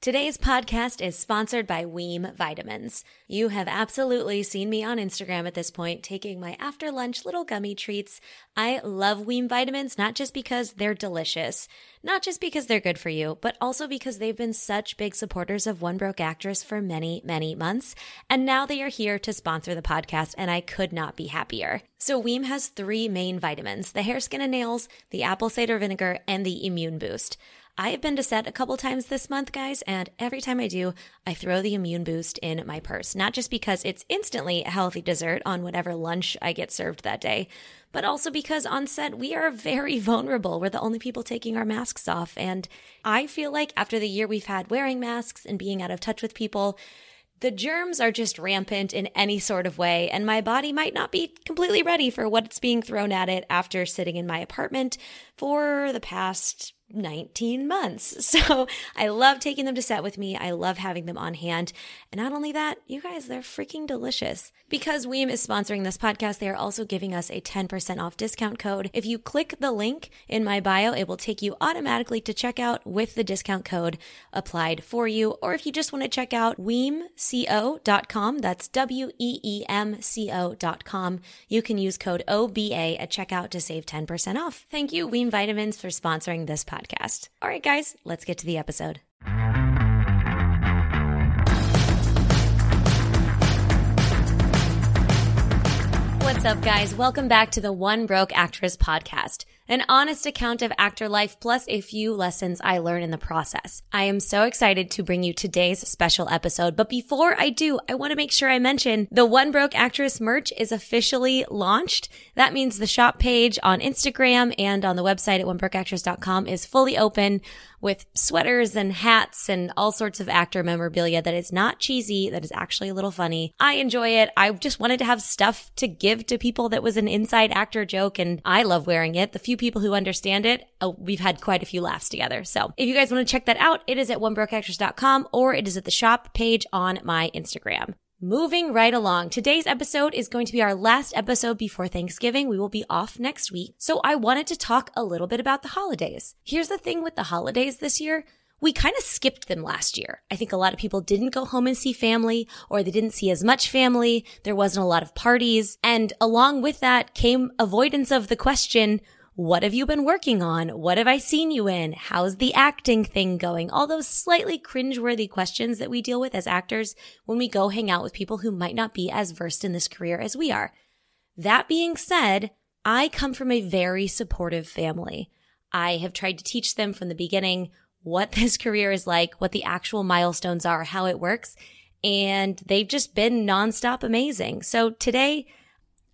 Today's podcast is sponsored by Weem Vitamins. You have absolutely seen me on Instagram at this point taking my after lunch little gummy treats. I love Weem Vitamins not just because they're delicious, not just because they're good for you, but also because they've been such big supporters of One Broke Actress for many, many months. And now they are here to sponsor the podcast, and I could not be happier. So Weem has three main vitamins the hair, skin, and nails, the apple cider vinegar, and the immune boost. I have been to set a couple times this month, guys, and every time I do, I throw the immune boost in my purse. Not just because it's instantly a healthy dessert on whatever lunch I get served that day, but also because on set we are very vulnerable. We're the only people taking our masks off. And I feel like after the year we've had wearing masks and being out of touch with people, the germs are just rampant in any sort of way, and my body might not be completely ready for what's being thrown at it after sitting in my apartment for the past 19 months. So I love taking them to set with me. I love having them on hand. And not only that, you guys, they're freaking delicious. Because Weem is sponsoring this podcast, they are also giving us a 10% off discount code. If you click the link in my bio, it will take you automatically to checkout with the discount code applied for you. Or if you just want to check out weemco.com, that's W E E M C O.com, you can use code OBA at checkout to save 10% off. Thank you, Weem Vitamins, for sponsoring this podcast podcast. All right, guys, let's get to the episode. What's up, guys? Welcome back to the One Broke Actress podcast an honest account of actor life plus a few lessons I learned in the process. I am so excited to bring you today's special episode. But before I do, I want to make sure I mention the One Broke Actress merch is officially launched. That means the shop page on Instagram and on the website at onebrokeactress.com is fully open with sweaters and hats and all sorts of actor memorabilia that is not cheesy, that is actually a little funny. I enjoy it. I just wanted to have stuff to give to people that was an inside actor joke and I love wearing it. The few people who understand it, oh, we've had quite a few laughs together. So if you guys want to check that out, it is at onebrokeactress.com or it is at the shop page on my Instagram. Moving right along, today's episode is going to be our last episode before Thanksgiving. We will be off next week. So I wanted to talk a little bit about the holidays. Here's the thing with the holidays this year. We kind of skipped them last year. I think a lot of people didn't go home and see family or they didn't see as much family. There wasn't a lot of parties. And along with that came avoidance of the question, what have you been working on? What have I seen you in? How's the acting thing going? All those slightly cringeworthy questions that we deal with as actors when we go hang out with people who might not be as versed in this career as we are. That being said, I come from a very supportive family. I have tried to teach them from the beginning what this career is like, what the actual milestones are, how it works. And they've just been nonstop amazing. So today,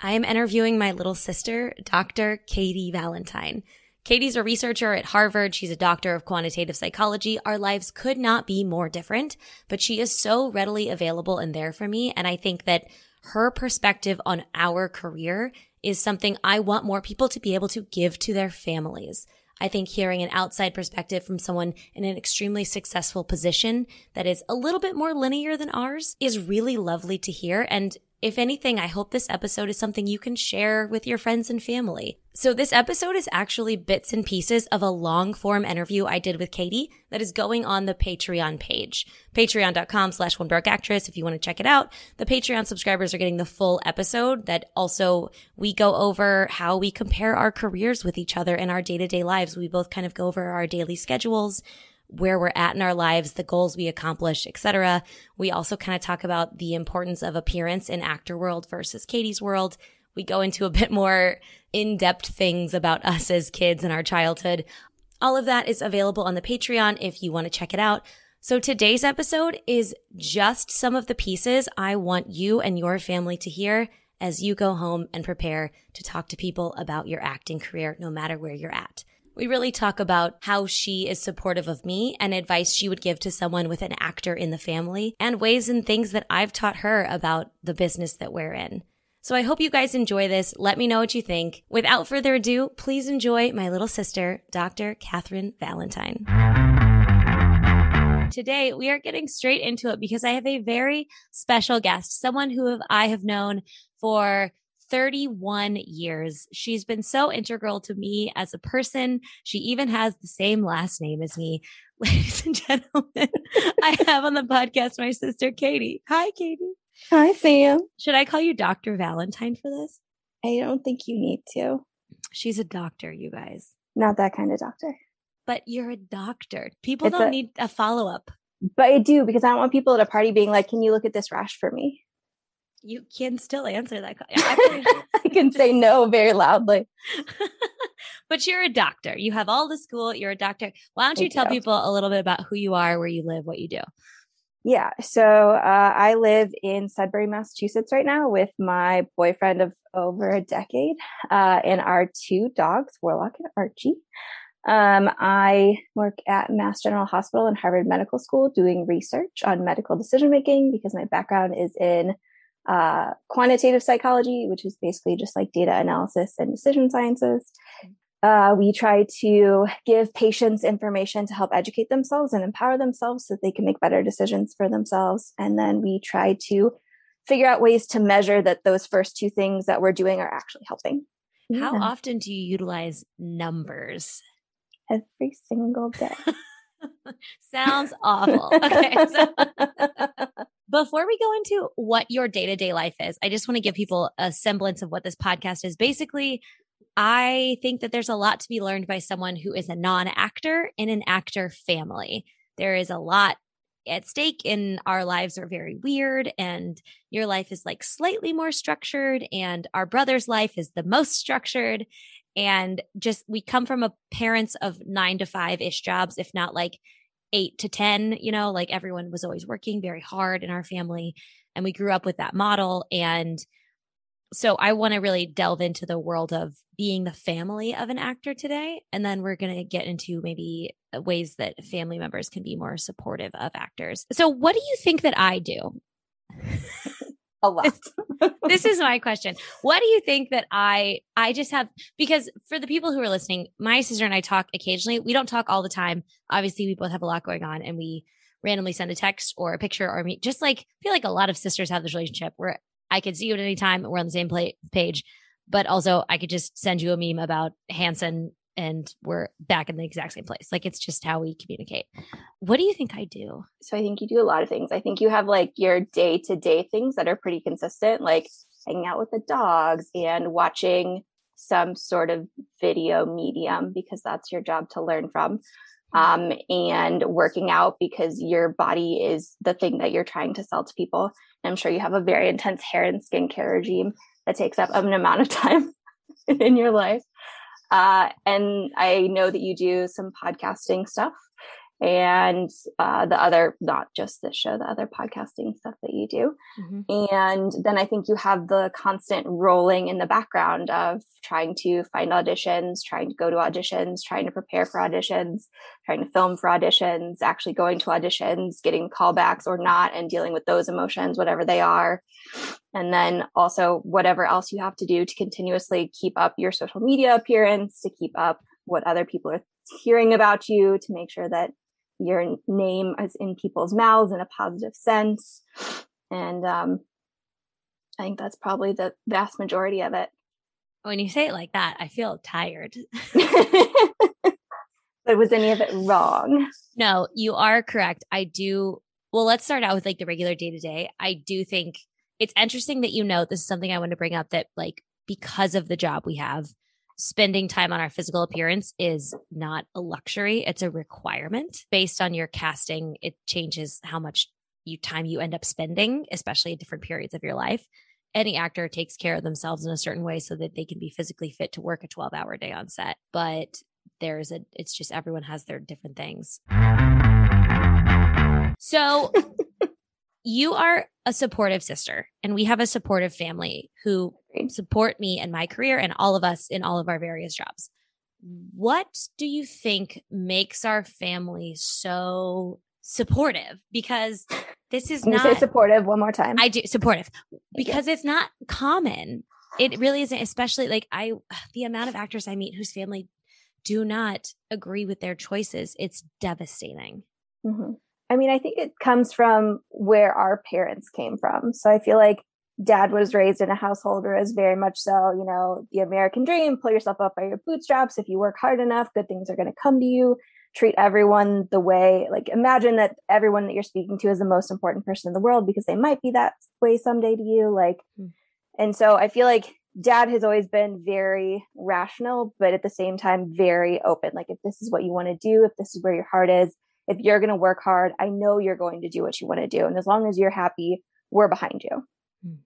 I am interviewing my little sister, Dr. Katy Valentine. Katy's a researcher at Harvard. She's a doctor of quantitative psychology. Our lives could not be more different, but she is so readily available and there for me. And I think that her perspective on our career is something I want more people to be able to give to their families. I think hearing an outside perspective from someone in an extremely successful position that is a little bit more linear than ours is really lovely to hear. And if anything, I hope this episode is something you can share with your friends and family. So this episode is actually bits and pieces of a long form interview I did with Katy that is going on the Patreon page. Patreon.com slash one broke actress if you want to check it out. The Patreon subscribers are getting the full episode that also we go over how we compare our careers with each other in our day to day lives. We both kind of go over our daily schedules, where we're at in our lives, the goals we accomplish, etc. We also kind of talk about the importance of appearance in actor world versus Katy's world. We go into a bit more in-depth things about us as kids and our childhood. All of that is available on the Patreon if you want to check it out. So today's episode is just some of the pieces I want you and your family to hear as you go home and prepare to talk to people about your acting career, no matter where you're at. We really talk about how she is supportive of me and advice she would give to someone with an actor in the family and ways and things that I've taught her about the business that we're in. So I hope you guys enjoy this. Let me know what you think. Without further ado, please enjoy my little sister, Dr. Kathrene Valentine. Today, we are getting straight into it because I have a very special guest, someone who I have known for 31 years. She's been so integral to me as a person. She even has the same last name as me. ladies and gentlemen, I have on the podcast my sister Katy. Hi, Katy. Hi, Sam. Should I call you Dr. Valentine for this? I don't think you need to. She's a doctor, you guys. Not that kind of doctor. But you're a doctor. People It's don't a- need a follow up. But I do because I don't want people at a party being like, "Can you look at this rash for me?" You can still answer that. I can say no very loudly. but you're a doctor. You have all the school. You're a doctor. Why don't you Thank tell you. people a little bit about who you are, where you live, what you do? Yeah. So uh, I live in Sudbury, Massachusetts right now with my boyfriend of over a decade uh, and our two dogs, Warlock and Archie. Um, I work at Mass General Hospital and Harvard Medical School doing research on medical decision making because my background is in uh, quantitative psychology, which is basically just like data analysis and decision sciences. Uh, we try to give patients information to help educate themselves and empower themselves so that they can make better decisions for themselves. And then we try to figure out ways to measure that those first two things that we're doing are actually helping. How Yeah, often do you utilize numbers? every single day. Sounds awful. Okay. So before we go into what your day to day life is, I just want to give people a semblance of what this podcast is. Basically, I think that there's a lot to be learned by someone who is a non actor in an actor family. There is a lot at stake in our lives are very weird and your life is like slightly more structured and our brother's life is the most structured and just we come from a parents of 9 to 5 ish jobs if not like 8 to 10 you know like everyone was always working very hard in our family and we grew up with that model and so I want to really delve into the world of being the family of an actor today. And then we're going to get into maybe ways that family members can be more supportive of actors. So, what do you think that I do? a lot. this is my question. What do you think that I I just have because for the people who are listening, my sister and I talk occasionally. We don't talk all the time. Obviously, we both have a lot going on and we randomly send a text or a picture or me just like I feel like a lot of sisters have this relationship where I could see you at any time, we're on the same pla- page, but also I could just send you a meme about Hanson and we're back in the exact same place. Like it's just how we communicate. What do you think I do? so I think you do a lot of things. I think you have like your day to day things that are pretty consistent, like hanging out with the dogs and watching some sort of video medium because that's your job to learn from. Um, and working out because your body is the thing that you're trying to sell to people. And I'm sure you have a very intense hair and skincare regime that takes up an amount of time in your life. Uh, and I know that you do some podcasting stuff and uh, the other, not just this show, the other podcasting stuff that you do. And then I think you have the constant rolling in the background of trying to find auditions, trying to go to auditions, trying to prepare for auditions, trying to film for auditions, actually going to auditions, getting callbacks or not, and dealing with those emotions, whatever they are. And then also whatever else you have to do to continuously keep up your social media appearance, to keep up what other people are hearing about you, to make sure that your name is in people's mouths in a positive sense. And um, I think that's probably the vast majority of it. When you say it like that, I feel tired. but was any of it wrong? No, you are correct. I do. Well, let's start out with like the regular day to day. I do think it's interesting that you note this is something I want to bring up that, like, because of the job we have, spending time on our physical appearance is not a luxury, it's a requirement. Based on your casting, it changes how much you time you end up spending, especially at different periods of your life. Any actor takes care of themselves in a certain way so that they can be physically fit to work a 12 hour day on set. But there's a, it's just everyone has their different things. So you are a supportive sister, and we have a supportive family who support me and my career and all of us in all of our various jobs. What do you think makes our family so supportive? Because this is Can you say supportive one more time? I do supportive because it's not common. It really isn't, especially like I, the amount of actors I meet whose family do not agree with their choices. It's devastating. Mhm. I mean, I think it comes from where our parents came from. So I feel like dad was raised in a household where it was very much so, you know, the American dream, pull yourself up by your bootstraps. If you work hard enough, good things are going to come to you. treat everyone the way like imagine that everyone that you're speaking to is the most important person in the world because they might be that way someday to you like mm. and so i feel like dad has always been very rational but at the same time very open like if this is what you want to do if this is where your heart is if you're going to work hard i know you're going to do what you want to do and as long as you're happy we're behind you mm.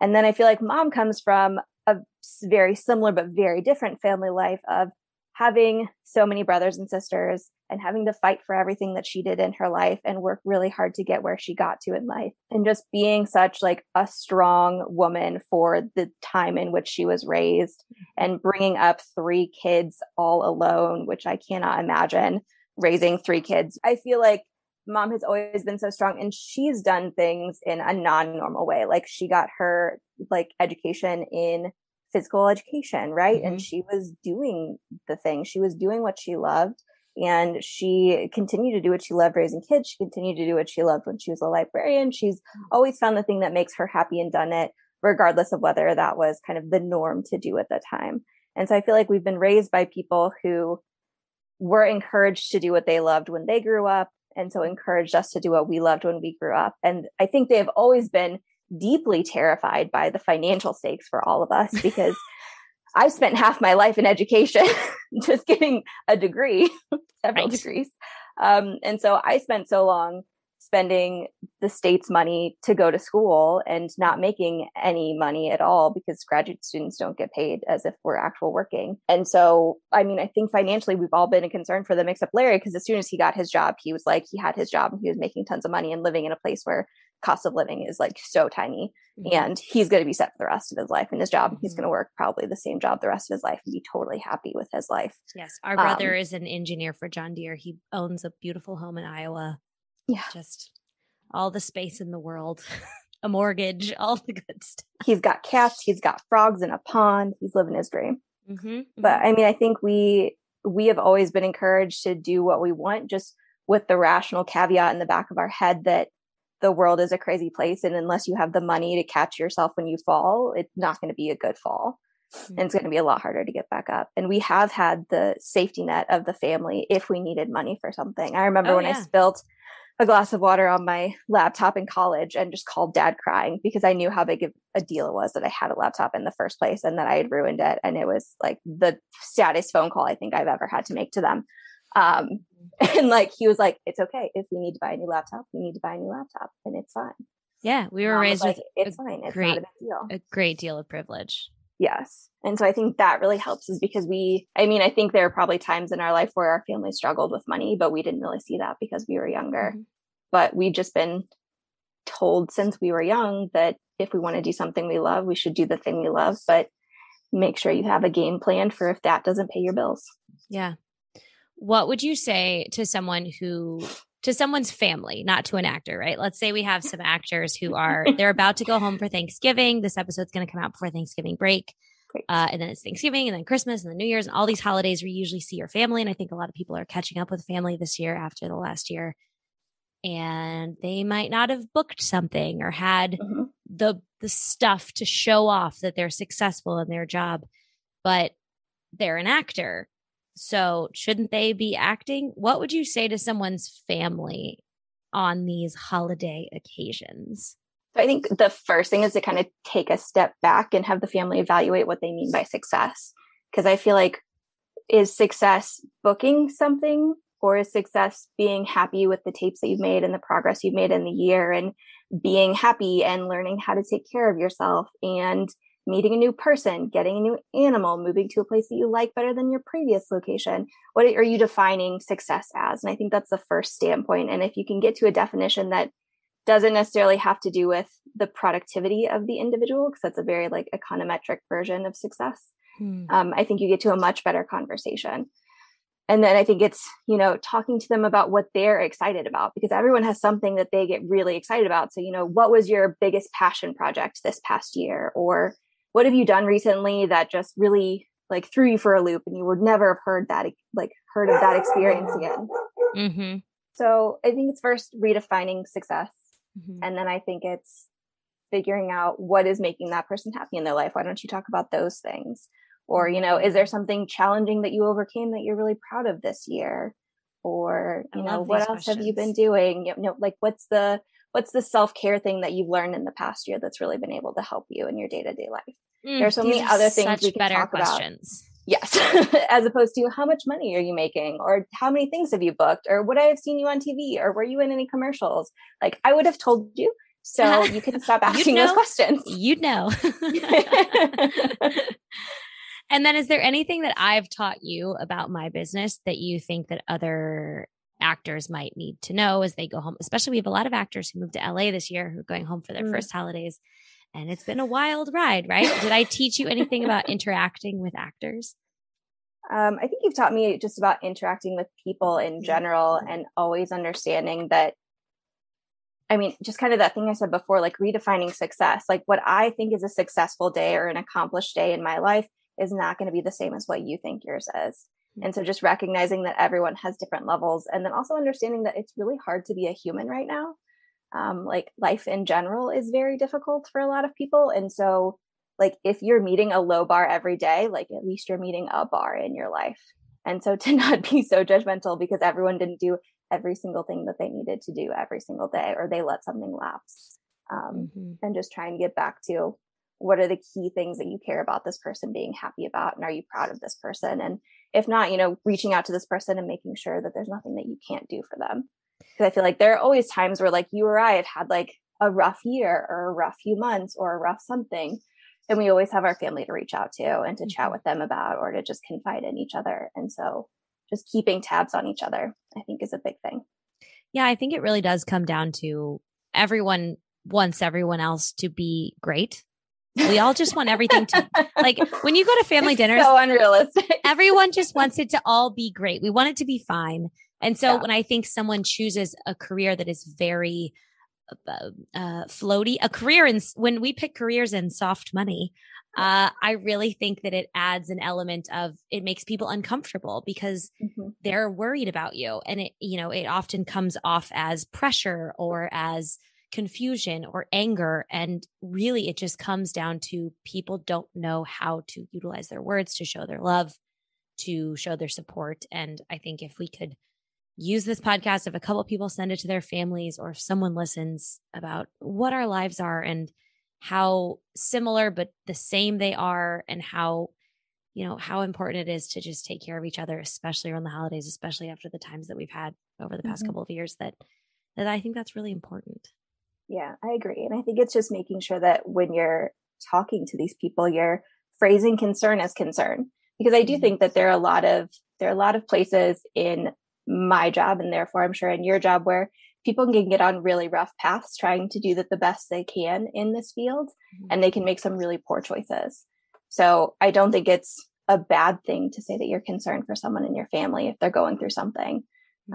and then i feel like mom comes from a very similar but very different family life of having so many brothers and sisters and having to fight for everything that she did in her life and work really hard to get where she got to in life and just being such like a strong woman for the time in which she was raised and bringing up three kids all alone which i cannot imagine raising three kids i feel like mom has always been so strong and she's done things in a non-normal way like she got her like education in physical education, right? Mm-hmm. And she was doing the thing. She was doing what she loved. And she continued to do what she loved raising kids. She continued to do what she loved when she was a librarian. She's always found the thing that makes her happy and done it, regardless of whether that was kind of the norm to do at the time. And so I feel like we've been raised by people who were encouraged to do what they loved when they grew up. And so encouraged us to do what we loved when we grew up. And I think they have always been deeply terrified by the financial stakes for all of us because I've spent half my life in education just getting a degree, several right. degrees. Um, and so I spent so long spending the state's money to go to school and not making any money at all because graduate students don't get paid as if we're actual working. And so, I mean, I think financially we've all been a concern for them except Larry because as soon as he got his job, he was like, he had his job and he was making tons of money and living in a place where cost of living is like so tiny mm-hmm. and he's going to be set for the rest of his life in his job mm-hmm. he's going to work probably the same job the rest of his life and be totally happy with his life yes our brother um, is an engineer for john deere he owns a beautiful home in iowa yeah just all the space in the world a mortgage all the good stuff he's got cats he's got frogs in a pond he's living his dream mm-hmm. but mm-hmm. i mean i think we we have always been encouraged to do what we want just with the rational caveat in the back of our head that the world is a crazy place and unless you have the money to catch yourself when you fall it's not going to be a good fall mm-hmm. and it's going to be a lot harder to get back up and we have had the safety net of the family if we needed money for something i remember oh, when yeah. i spilled a glass of water on my laptop in college and just called dad crying because I knew how big of a deal it was that I had a laptop in the first place and that I had ruined it. And it was like the saddest phone call I think I've ever had to make to them. Um, and like he was like, "It's okay if we need to buy a new laptop. We need to buy a new laptop, and it's fine." Yeah, we were raised like, with it's fine. It's great, not a. A great deal of privilege. Yes. And so I think that really helps is because we, I mean, I think there are probably times in our life where our family struggled with money, but we didn't really see that because we were younger. Mm-hmm. But we've just been told since we were young that if we want to do something we love, we should do the thing we love, but make sure you have a game plan for if that doesn't pay your bills. Yeah what would you say to someone who to someone's family, not to an actor, right? Let's say we have some actors who are they're about to go home for Thanksgiving. This episode's going to come out before Thanksgiving break. Uh, and then it's Thanksgiving and then Christmas and then New Year's and all these holidays we usually see your family. And I think a lot of people are catching up with family this year after the last year. And they might not have booked something or had mm-hmm. the the stuff to show off that they're successful in their job, but they're an actor so, shouldn't they be acting? What would you say to someone's family on these holiday occasions? So, I think the first thing is to kind of take a step back and have the family evaluate what they mean by success. Because I feel like, is success booking something or is success being happy with the tapes that you've made and the progress you've made in the year and being happy and learning how to take care of yourself and meeting a new person, getting a new animal, moving to a place that you like better than your previous location. What are you defining success as? And I think that's the first standpoint. And if you can get to a definition that doesn't necessarily have to do with the productivity of the individual, because that's a very like econometric version of success, hmm. um, I think you get to a much better conversation. And then I think it's, you know, talking to them about what they're excited about because everyone has something that they get really excited about. So, you know, what was your biggest passion project this past year? Or what have you done recently that just really like threw you for a loop and you would never have heard that like heard of that experience again mm-hmm. so i think it's first redefining success mm-hmm. and then i think it's figuring out what is making that person happy in their life why don't you talk about those things or you know is there something challenging that you overcame that you're really proud of this year or you know what else questions. have you been doing you know like what's the what's the self-care thing that you've learned in the past year that's really been able to help you in your day-to-day life mm, there are so many other things we can talk questions. about yes as opposed to how much money are you making or how many things have you booked or would i have seen you on tv or were you in any commercials like i would have told you so you can stop asking those questions you'd know and then is there anything that I've taught you about my business that you think that other actors might need to know as they go home? Especially we have a lot of actors who moved to LA this year who are going home for their mm. first holidays. And it's been a wild ride, right? Did I teach you anything about interacting with actors? Um, I think you've taught me just about interacting with people in general and always understanding that I mean, just kind of that thing I said before, like redefining success. Like what I think is a successful day or an accomplished day in my life is not going to be the same as what you think yours is. And so just recognizing that everyone has different levels and then also understanding that it's really hard to be a human right now. Um, like life in general is very difficult for a lot of people. And so like if you're meeting a low bar every day, like at least you're meeting a bar in your life. And so to not be so judgmental because everyone didn't do every single thing that they needed to do every single day or they let something lapse. Um, mm-hmm. and just trying to get back to what are the key things that you care about this person being happy about and are you proud of this person and if not you know reaching out to this person and making sure that there's nothing that you can't do for them because i feel like there are always times where like you or i have had like a rough year or a rough few months or a rough something and we always have our family to reach out to and to mm-hmm. chat with them about or to just confide in each other and so just keeping tabs on each other i think is a big thing yeah i think it really does come down to everyone wants everyone else to be great we all just want everything to like when you go to family dinners. So unrealistic. everyone just wants it to all be great. We want it to be fine. And so yeah. when I think someone chooses a career that is very uh, uh, floaty, a career in when we pick careers in soft money, uh, I really think that it adds an element of it makes people uncomfortable because mm-hmm. they're worried about you, and it you know it often comes off as pressure or as confusion or anger. And really, it just comes down to people don't know how to utilize their words to show their love, to show their support. And I think if we could use this podcast, if a couple people send it to their families or if someone listens about what our lives are and how similar but the same they are and how you know how important it is to just take care of each other especially around the holidays especially after the times that we've had over the past mm-hmm. couple of years that that i think that's really important yeah, I agree. And I think it's just making sure that when you're talking to these people, you're phrasing concern as concern. Because I do mm-hmm. think that there are a lot of there are a lot of places in my job and therefore I'm sure in your job where people can get on really rough paths trying to do that the best they can in this field mm-hmm. and they can make some really poor choices. So I don't think it's a bad thing to say that you're concerned for someone in your family if they're going through something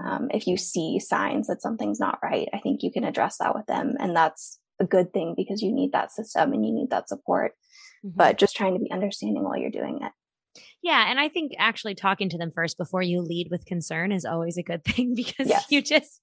um, if you see signs that something's not right i think you can address that with them and that's a good thing because you need that system and you need that support mm-hmm. but just trying to be understanding while you're doing it yeah and i think actually talking to them first before you lead with concern is always a good thing because yes. you just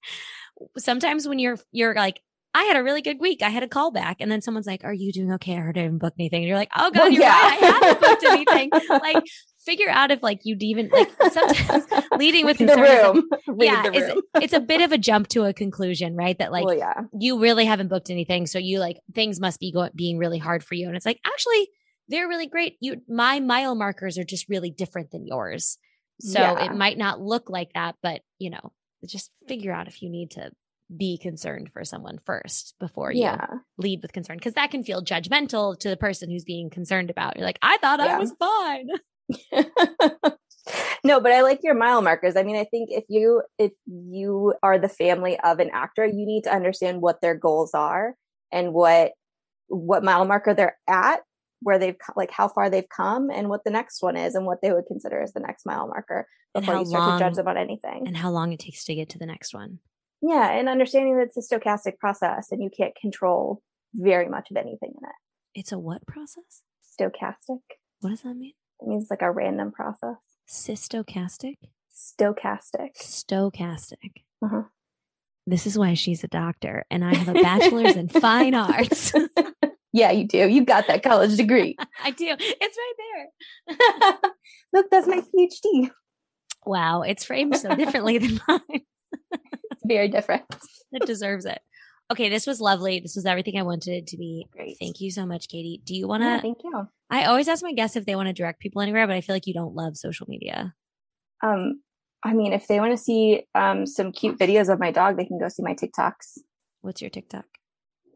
sometimes when you're you're like I had a really good week. I had a call back, and then someone's like, "Are you doing okay? I heard I didn't book anything." And you're like, "Oh God, well, you're yeah. right. I haven't booked anything." like, figure out if like you'd even like sometimes leading with concern. The room. Like, yeah, the room. It's, it's, a bit of a jump to a conclusion, right? That like, well, yeah. you really haven't booked anything, so you like things must be going being really hard for you, and it's like actually they're really great. You, my mile markers are just really different than yours, so yeah. it might not look like that, but you know, just figure out if you need to be concerned for someone first before you yeah. lead with concern because that can feel judgmental to the person who's being concerned about. You're like, I thought yeah. I was fine. no, but I like your mile markers. I mean, I think if you if you are the family of an actor, you need to understand what their goals are and what what mile marker they're at, where they've like how far they've come and what the next one is and what they would consider as the next mile marker before you start long, to judge them on anything. And how long it takes to get to the next one. Yeah, and understanding that it's a stochastic process and you can't control very much of anything in it. It's a what process? Stochastic. What does that mean? It means like a random process. Systocastic? Stochastic. Stochastic. Uh-huh. This is why she's a doctor and I have a bachelor's in fine arts. yeah, you do. You got that college degree. I do. It's right there. Look, that's my PhD. Wow, it's framed so differently than mine. it's very different. it deserves it. Okay, this was lovely. This was everything I wanted it to be. Great. Thank you so much, Katy. Do you want to? Yeah, thank you. I always ask my guests if they want to direct people anywhere, but I feel like you don't love social media. Um, I mean, if they want to see um some cute videos of my dog, they can go see my TikToks. What's your TikTok?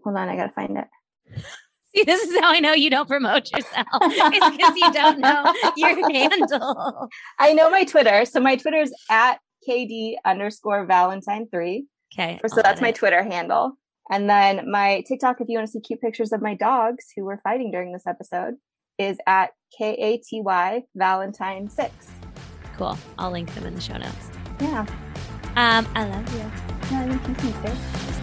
Hold on, I gotta find it. See, this is how I know you don't promote yourself. it's because you don't know your handle. I know my Twitter. So my Twitter is at KD underscore Valentine three. Okay. So that's my Twitter handle. And then my TikTok, if you want to see cute pictures of my dogs who were fighting during this episode, is at K A T Y Valentine six. Cool. I'll link them in the show notes. Yeah. Um, I love you. I think you